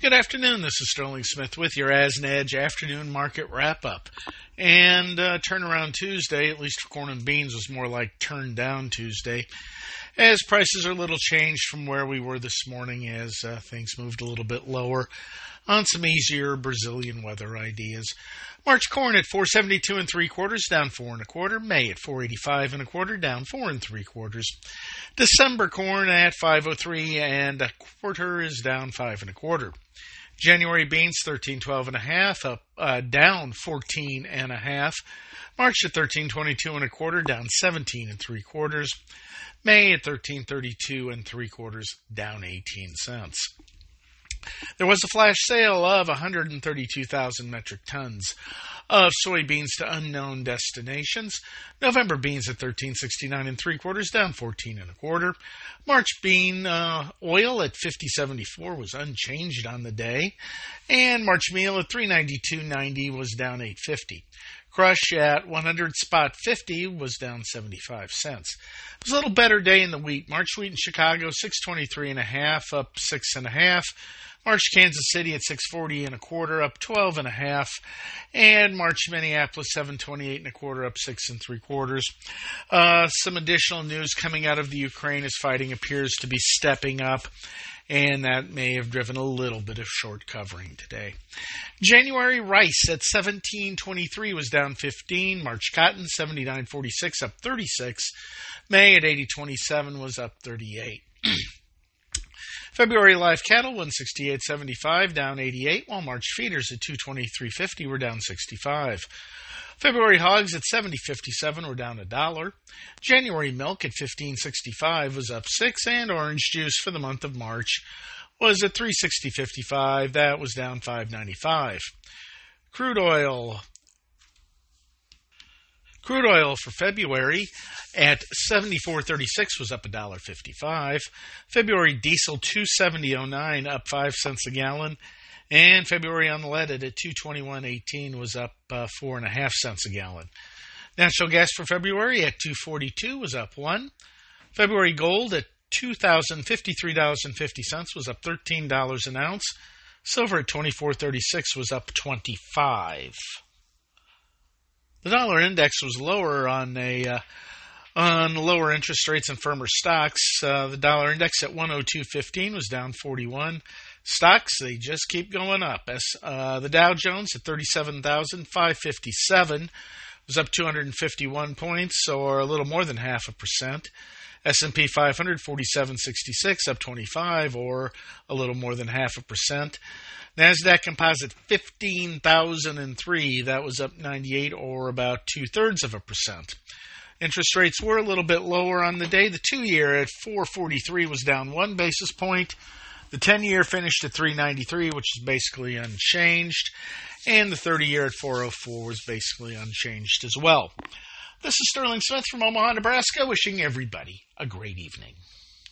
Good afternoon. This is Sterling Smith with your As and Edge afternoon market wrap up. And uh, turnaround Tuesday, at least for corn and beans, was more like turn down Tuesday, as prices are a little changed from where we were this morning as uh, things moved a little bit lower on some easier Brazilian weather ideas. March corn at 472 and three quarters, down four and a quarter. May at 485 and a quarter, down four and three quarters. December corn at 503 and a quarter is down five and a quarter. January beans 1312 and a half, up uh, down 14 and a half. March at 1322 and a quarter, down 17 and three quarters. May at 1332 and three quarters, down 18 cents. There was a flash sale of 132,000 metric tons of soybeans to unknown destinations. November beans at 13.69 and three quarters, down 14 and a quarter. March bean uh, oil at 50.74 was unchanged on the day, and March meal at 392.90 was down 8.50. Crush at 100 spot 50 was down 75 cents. It was a little better day in the wheat. March wheat in Chicago 623 and a half, up six and a half. March Kansas City at 640 and a quarter, up 12 and a half, and March Minneapolis 728 and a quarter, up six and three quarters. Uh, some additional news coming out of the Ukraine as fighting appears to be stepping up, and that may have driven a little bit of short covering today. January rice at 1723 was down 15. March cotton 79.46 up 36. May at 80.27 was up 38. February live cattle 168.75 down 88, while March feeders at 223.50 were down 65. February hogs at 70.57 were down a dollar. January milk at 15.65 was up 6 and orange juice for the month of March was at 360.55 that was down 5.95. Crude oil Crude oil for February at 74.36 was up $1.55. February diesel 270.09 up 5 cents a gallon. And February unleaded at 221.18 was up uh, 4.5 cents a gallon. Natural gas for February at 242 was up 1. February gold at $2,053.50 was up $13 an ounce. Silver at 24.36 was up 25. The dollar index was lower on a uh, on lower interest rates and firmer stocks. Uh, the dollar index at 102.15 was down 41. Stocks they just keep going up. As uh, the Dow Jones at 37,557 was up 251 points, so or a little more than half a percent. S&P 500 47.66 up 25 or a little more than half a percent. Nasdaq Composite 15,003 that was up 98 or about two thirds of a percent. Interest rates were a little bit lower on the day. The two year at 443 was down one basis point. The 10 year finished at 393, which is basically unchanged. And the 30 year at 404 was basically unchanged as well. This is Sterling Smith from Omaha, Nebraska, wishing everybody a great evening.